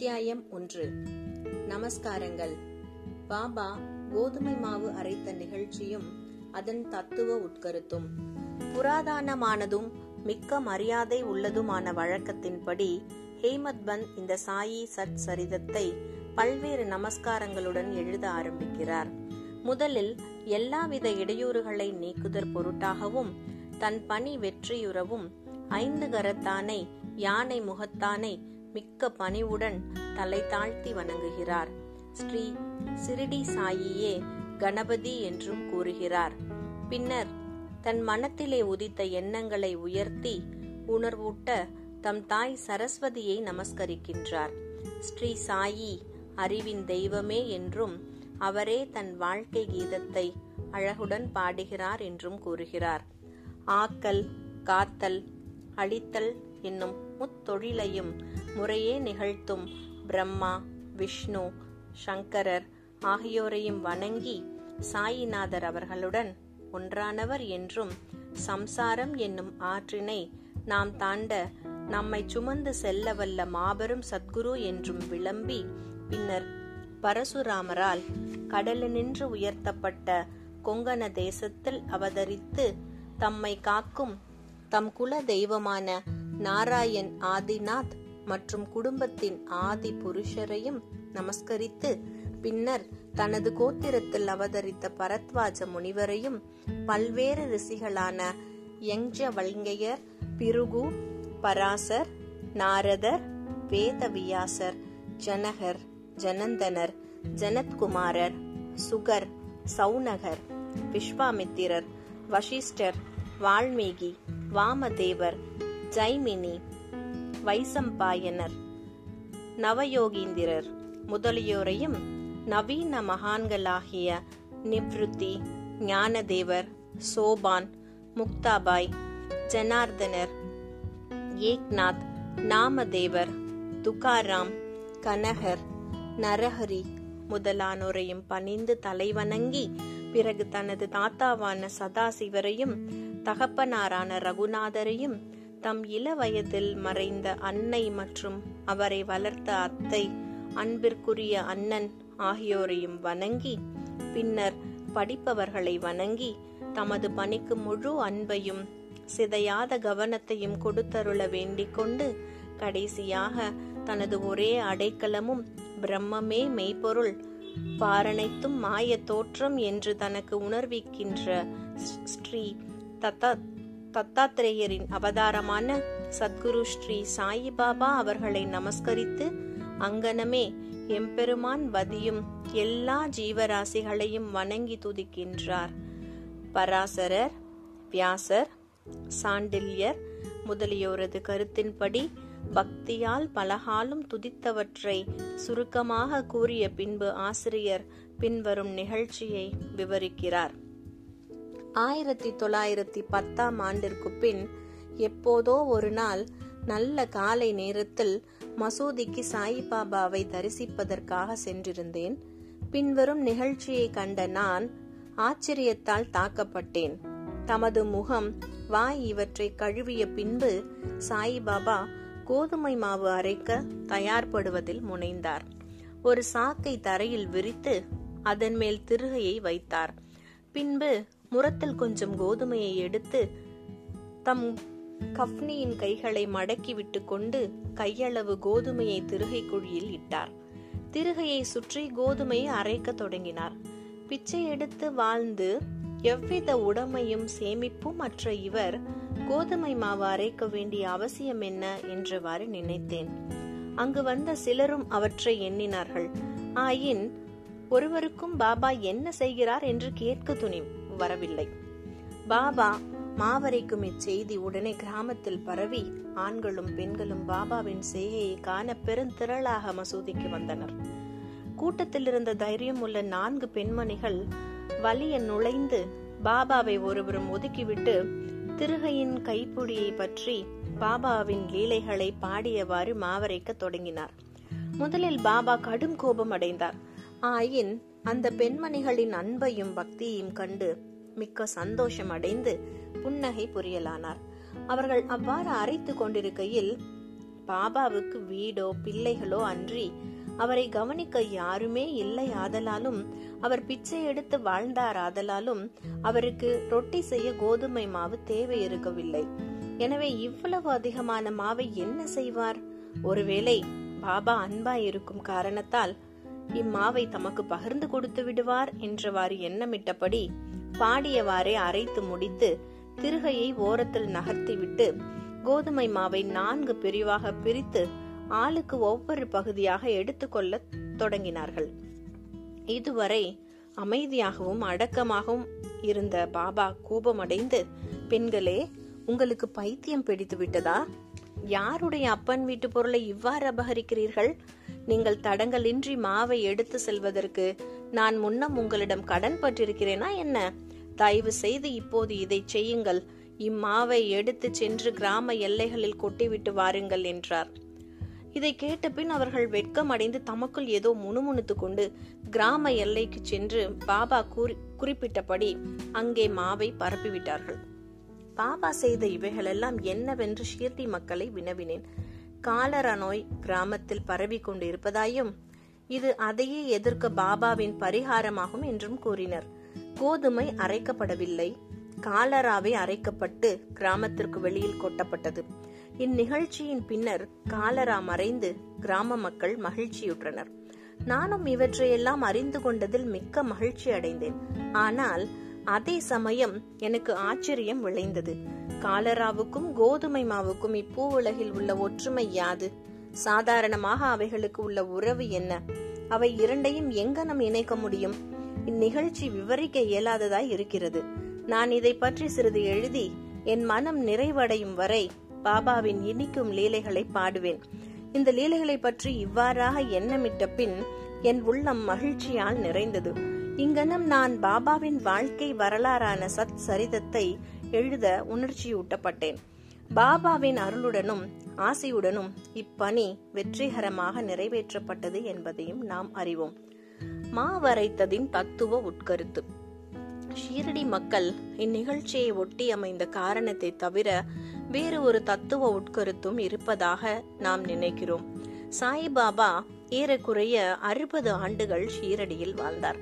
அத்தியாயம் ஒன்று. நமஸ்காரங்கள். பாபா கோதுமை மாவு அரைத்த நிகழ்ச்சியும் அதன் தத்துவ உட்கருத்தும். புராதானமானதும் மிக்க மரியாதை உள்ளதுமான வழக்கத்தின்படி ஹேமத் பந்த் இந்த சாயி சத் சரிதத்தை பல்வேறு நமஸ்காரங்களுடன் எழுத ஆரம்பிக்கிறார். முதலில் எல்லாவித இடையூறுகளை நீக்குதற் பொருட்டாகவும் தன் பணி வெற்றியுறவும் ஐந்து கரத்தானை யானை முகத்தானை மிக்க பணிவுடன் தலை தாழ்த்தி வணங்குகிறார். ஸ்ரீ சிறிடி சாயியே கணபதி என்றும் கூறுகிறார். பின்னர் தன் மனத்திலே உதித்த எண்ணங்களை உயர்த்தி உணர்வூட்ட தம் தாய் சரஸ்வதியை நமஸ்கரிக்கின்றார். ஸ்ரீ சாயி அறிவின் தெய்வமே என்றும் அவரே தன் வாழ்க்கை கீதத்தை அழகுடன் பாடுகிறார் என்றும் கூறுகிறார். ஆக்கல் காத்தல் அழித்தல் என்னும் முத்தொழிலையும் முறையே நிகழ்த்தும். பிரம்மா விஷ்ணு சங்கரர் ஆகியோரையும் வணங்கி சாயிநாதர் அவர்களுடன் ஒன்றானவர் என்றும் சம்சாரம் என்னும் ஆற்றினை நாம் தாண்ட நம்மை சுமந்து செல்ல வல்ல மாபெரும் சத்குரு என்றும் விளம்பி பின்னர் பரசுராமரால் கடலினின்று உயர்த்தப்பட்ட கொங்கண தேசத்தில் அவதரித்து தம்மை காக்கும் தம் குல தெய்வமான நாராயண் ஆதிநாத் மற்றும் குடும்பத்தின் ஆதி புருஷரையும் நமஸ்கரித்து பின்னர் தனது கோத்திரத்தில் அவதரித்த பரத்வாஜ முனிவரையும் பல்வேறு ரிஷிகளான யங்ஜ வல்கையர் பிருகு பராசர் நாரதர் வேதவியாசர் ஜனகர் ஜனந்தனர் ஜனத்குமாரர் சுகர் சௌனகர் விஸ்வாமித்திரர் வசிஷ்டர் வால்மீகி வாமதேவர் ஜைமினி வைசம்பாயனர். நவயோகீந்திரர் முதலியோரையும் நவீன மகான்களாகிய நிவ்ருத்தி ஞானதேவர் சோபான் முக்தாபாய் ஜனார்தனர் ஏக்நாத் நாமதேவர் துகாராம் கனகர் நரஹரி முதலானோரையும் பணிந்து தலைவணங்கி பிறகு தனது தாத்தாவான சதாசிவரையும் தகப்பனாரான ரகுநாதரையும் தம் இள வயதில் மறைந்த அன்னை மற்றும் அவரை வளர்த்த அத்தை அன்பிற்குரிய அண்ணன் ஆகியோரையும் வணங்கி பின்னர் படிப்பவர்களை வணங்கி தமது பணிக்கு முழு அன்பையும் சிதையாத கவனத்தையும் கொடுத்தருள வேண்டிக் கொண்டு கடைசியாக தனது ஒரே அடைக்கலமும் பிரம்மமே மெய்ப்பொருள் பாரணைத்தும் மாய தோற்றம் என்று தனக்கு உணர்விக்கின்ற ஸ்ரீ தத்தா தத்தாத்திரேயரின் அவதாரமான சத்குரு ஸ்ரீ சாயிபாபா அவர்களை நமஸ்கரித்து அங்கனமே எம்பெருமான் வதியும் எல்லா ஜீவராசிகளையும் வணங்கி துதிக்கின்றார். பராசரர் வியாசர் சாண்டில்யர் முதலியோரது கருத்தின்படி பக்தியால் பலகாலும் துதித்தவற்றை சுருக்கமாக கூறிய பின்பு ஆசிரியர் பின்வரும் நிகழ்ச்சியை விவரிக்கிறார். ஆயிரத்தி தொள்ளாயிரத்தி பத்தாம் ஆண்டிற்கு பின் எப்போதோ ஒரு நாள் நல்ல காலை நேரத்தில் மசூதிக்கு சாயிபாபாவை தரிசிப்பதற்காக சென்றிருந்தேன். பின்வரும் நிகழ்ச்சியை கண்ட நான் ஆச்சரியத்தால் தாக்கப்பட்டேன். தமது முகம் வாய் இவற்றை கழுவிய பின்பு சாயிபாபா கோதுமை மாவு அரைக்க தயார்படுவதில் முனைந்தார். ஒரு சாக்கை தரையில் விரித்து அதன் மேல் திருகையை வைத்தார். பின்பு முரத்தில் கொஞ்சம் கோதுமையை எடுத்து தம் கஃப்னியின் கைகளை மடக்கி விட்டு கொண்டு கையளவு கோதுமையை திருகை குழியில் இட்டார். திருகையை சுற்றி கோதுமையை அரைக்க தொடங்கினார். பிச்சை எடுத்து வாழ்ந்து எவ்வித உடமையும் சேமிப்பும் மற்ற இவர் கோதுமை மாவு அரைக்க வேண்டிய அவசியம் என்ன என்றவாறு நினைத்தேன். அங்கு வந்த சிலரும் அவற்றை எண்ணினார்கள். ஆயின் ஒருவருக்கும் பாபா என்ன செய்கிறார் என்று கேட்க துணிம். வரவில்லை. பாபா மாவரைக்கும் இச்செய்தி உடனே கிராமத்தில் பரவி ஆண்களும் பெண்களும் பாபாவின் செய்கையை காண பெருந்திரளாக மசூதிக்கு வந்தனர். கூட்டத்தில் இருந்த தைரியம் உள்ள நான்கு பெண்மணிகள் வலிய நுழைந்து பாபாவை ஒருவரும் ஒதுக்கிவிட்டு திருகையின் கைப்புடியை பற்றி பாபாவின் லீலைகளை பாடியவாறு மாவரைக்க தொடங்கினார். முதலில் பாபா கடும் கோபம் அடைந்தார். ஆயின் அந்த பெண்மணிகளின் அன்பையும் பக்தியையும் கண்டு மிக்க சந்தோஷம் அடைந்து புன்னகை புரியலானார். அவர்கள் அவ்வாறு அரைத்து கொண்டிருக்கையில் பாபாவுக்கு வீடோ பிள்ளைகளோ அன்றி அவரை கவனிக்க யாருமே இல்லை ஆதலாலும் அவர் பிச்சை எடுத்து வாழ்ந்தார் ஆதலாலும் அவருக்கு ரொட்டி செய்ய கோதுமை மாவு தேவை இருக்கவில்லை எனவே இவ்வளவு அதிகமான மாவை என்ன செய்வார்? ஒருவேளை பாபா அன்பா இருக்கும் காரணத்தால் இம்மாவை தமக்கு பகிர்ந்து கொடுத்து விடுவார் என்றவாறு எண்ணமிட்டபடி பாடியவாறே அரைத்து முடித்து திருகையை ஓரத்தில் நகர்த்திவிட்டு கோதுமை மாவை நான்கு பிரிவாக பிரித்து ஆளுக்கு ஒவ்வொரு பகுதியாக எடுத்துக்கொள்ள தொடங்கினார்கள். இதுவரை அமைதியாகவும் அடக்கமாகவும் இருந்த பாபா கோபமடைந்து பெண்களே உங்களுக்கு பைத்தியம் பிடித்து விட்டதா? யாருடைய அப்பன் வீட்டு பொருளை இவ்வாறு அபகரிக்கிறீர்கள்? நீங்கள் தடங்கலின்றி மாவை எடுத்து செல்வதற்கு நான் முன்னம் உங்களிடம் கடன் பட்டிருக்கிறேனா என்ன? தயவு செய்து இப்போது இதை செய்யுங்கள். இம்மாவை எடுத்து சென்று கிராம எல்லைகளில் கொட்டிவிட்டு வாருங்கள் என்றார். இதை கேட்டபின் அவர்கள் வெட்கம் அடைந்து தமக்குள் ஏதோ முணுமுணுத்து கொண்டு கிராம எல்லைக்கு சென்று பாபா கூறி குறிப்பிட்டபடி அங்கே மாவை பரப்பிவிட்டார்கள். பாபா செய்த இவைகளெல்லாம் என்னவென்று ஷீர்டி மக்களை வினவினேன். காலரா நோய் கிராமத்தில் பரவி கொண்டு இருப்பதாயும் இது அதையே எதிர்க்க பாபாவின் பரிகாரமாகும் என்றும் கூறினர். கோதுமை அரைக்கப்படவில்லை. காலராவை அரைக்கப்பட்டு கிராமத்திற்கு வெளியில் கொட்டப்பட்டது. இந்நிகழ்ச்சியின் பின்னர் காலரா மறைந்து கிராம மக்கள் மகிழ்ச்சியுற்றனர். நானும் இவற்றையெல்லாம் அறிந்து கொண்டதில் மிக்க மகிழ்ச்சி அடைந்தேன். ஆனால் அதே சமயம் எனக்கு ஆச்சரியம் விளைந்தது. காலராவுக்கும் கோதுமை மாவுக்கும் இப்பூ உலகில் உள்ள ஒற்றுமை யாது? சாதாரணமாக அவைகளுக்கு உள்ள உறவு என்ன? அவை இரண்டையும் எங்கனம் இணைக்க முடியும்? இந்நிகழ்ச்சி விவரிக்க இயலாததாய் இருக்கிறது. நான் இதை பற்றி சிறிது எழுதி என் மனம் நிறைவடையும் வரை பாபாவின் இனிக்கும் லீலைகளை பாடுவேன். இந்த லீலைகளை பற்றி இவ்வாறாக எண்ணமிட்ட பின் என் உள்ளம் மகிழ்ச்சியால் நிறைந்தது. இங்கனம் நான் பாபாவின் வாழ்க்கை வரலாறான சத் சரிதத்தை எழுத உணர்ச்சியூட்டப்பட்டேன். பாபாவின் அருளுடனும் ஆசையுடனும் இப்பணி வெற்றிகரமாக நிறைவேற்றப்பட்டது என்பதையும் நாம் அறிவோம். மாவரைத்ததின் தத்துவ உட்கருத்து. ஷீரடி மக்கள் இந்நிகழ்ச்சியை ஒட்டி அமைந்த காரணத்தை தவிர வேறு ஒரு தத்துவ உட்கருத்தும் இருப்பதாக நாம் நினைக்கிறோம். சாய்பாபா ஏறக்குறைய அறுபது ஆண்டுகள் ஷீரடியில் வாழ்ந்தார்.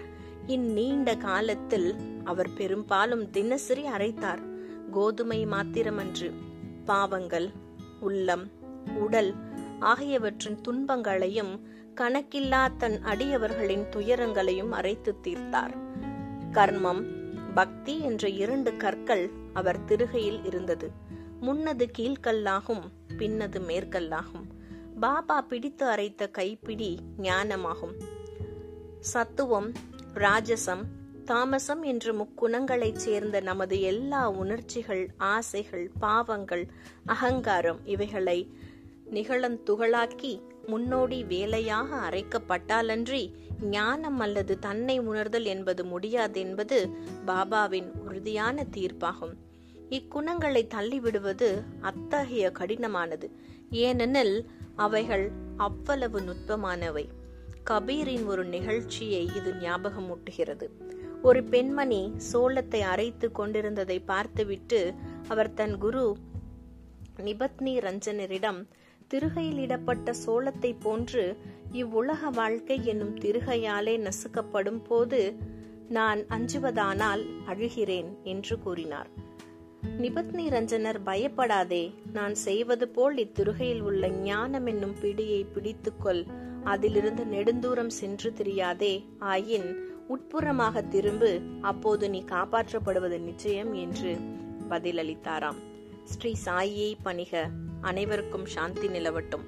இந்நீண்ட காலத்தில் அவர் பெரும்பாலும் தினசரி அரைத்தார். கோதுமை மாத்திரமன்று பாவங்கள் உள்ளம் உடல் ஆகியவற்றின் துன்பங்களையும் கணக்கில்லா தன் அடியவர்களின் துயரங்களையும் அரைத்து தீர்த்தார். கர்மம் பக்தி என்ற இரண்டு கற்கள் அவர் திருகையில் இருந்தது. முன்னது கீழ்கல்லாகும் பின்னது மேற்கல்லாகும். பாபா பிடித்து அரைத்த கைப்பிடி ஞானமாகும். சத்துவம் ராஜசம் தாமசம் என்ற முக்குணங்களைச் சேர்ந்த நமது எல்லா உணர்ச்சிகள் ஆசைகள் பாவங்கள் அகங்காரம் இவைகளை நிகழந்துகளாக்கி முன்னோடி வேலையாக அரைக்கப்பட்டாலன்றி ஞானம் அல்லது தன்னை உணர்தல் என்பது முடியாதென்பது பாபாவின் உறுதியான தீர்ப்பாகும். இக்குணங்களை தள்ளிவிடுவது அத்தகைய கடினமானது. ஏனெனில் அவைகள் அவ்வளவு நுட்பமானவை. கபீரின் ஒரு நிகழ்ச்சியை இது ஞாபகமூட்டுகிறது. ஒரு பெண்மணி சோளத்தை அரைத்து கொண்டிருந்ததை பார்த்துவிட்டு அவர் தன் குரு நிபத்னி ரஞ்சனரிடம் திருகையில் இடப்பட்ட சோளத்தை போன்று இவ்வுலக வாழ்க்கை என்னும் திருகையாலே நசுக்கப்படும் போது நான் அஞ்சுவதானால் அழுகிறேன் என்று கூறினார். நிபத்னி ரஞ்சனர் பயப்படாதே நான் செய்வது போல் இத்திருகையில் உள்ள ஞானம் என்னும் பிடியை பிடித்துக்கொள் அதிலிருந்து நெடுந்தூரம் சென்று தெரியாதே ஆயின் உட்புறமாக திரும்பு அப்போது நீ காப்பாற்றப்படுவது நிச்சயம் என்று பதிலளித்தாராம். ஸ்ரீ சாயியை பணிக. அனைவருக்கும் சாந்தி நிலவட்டும்.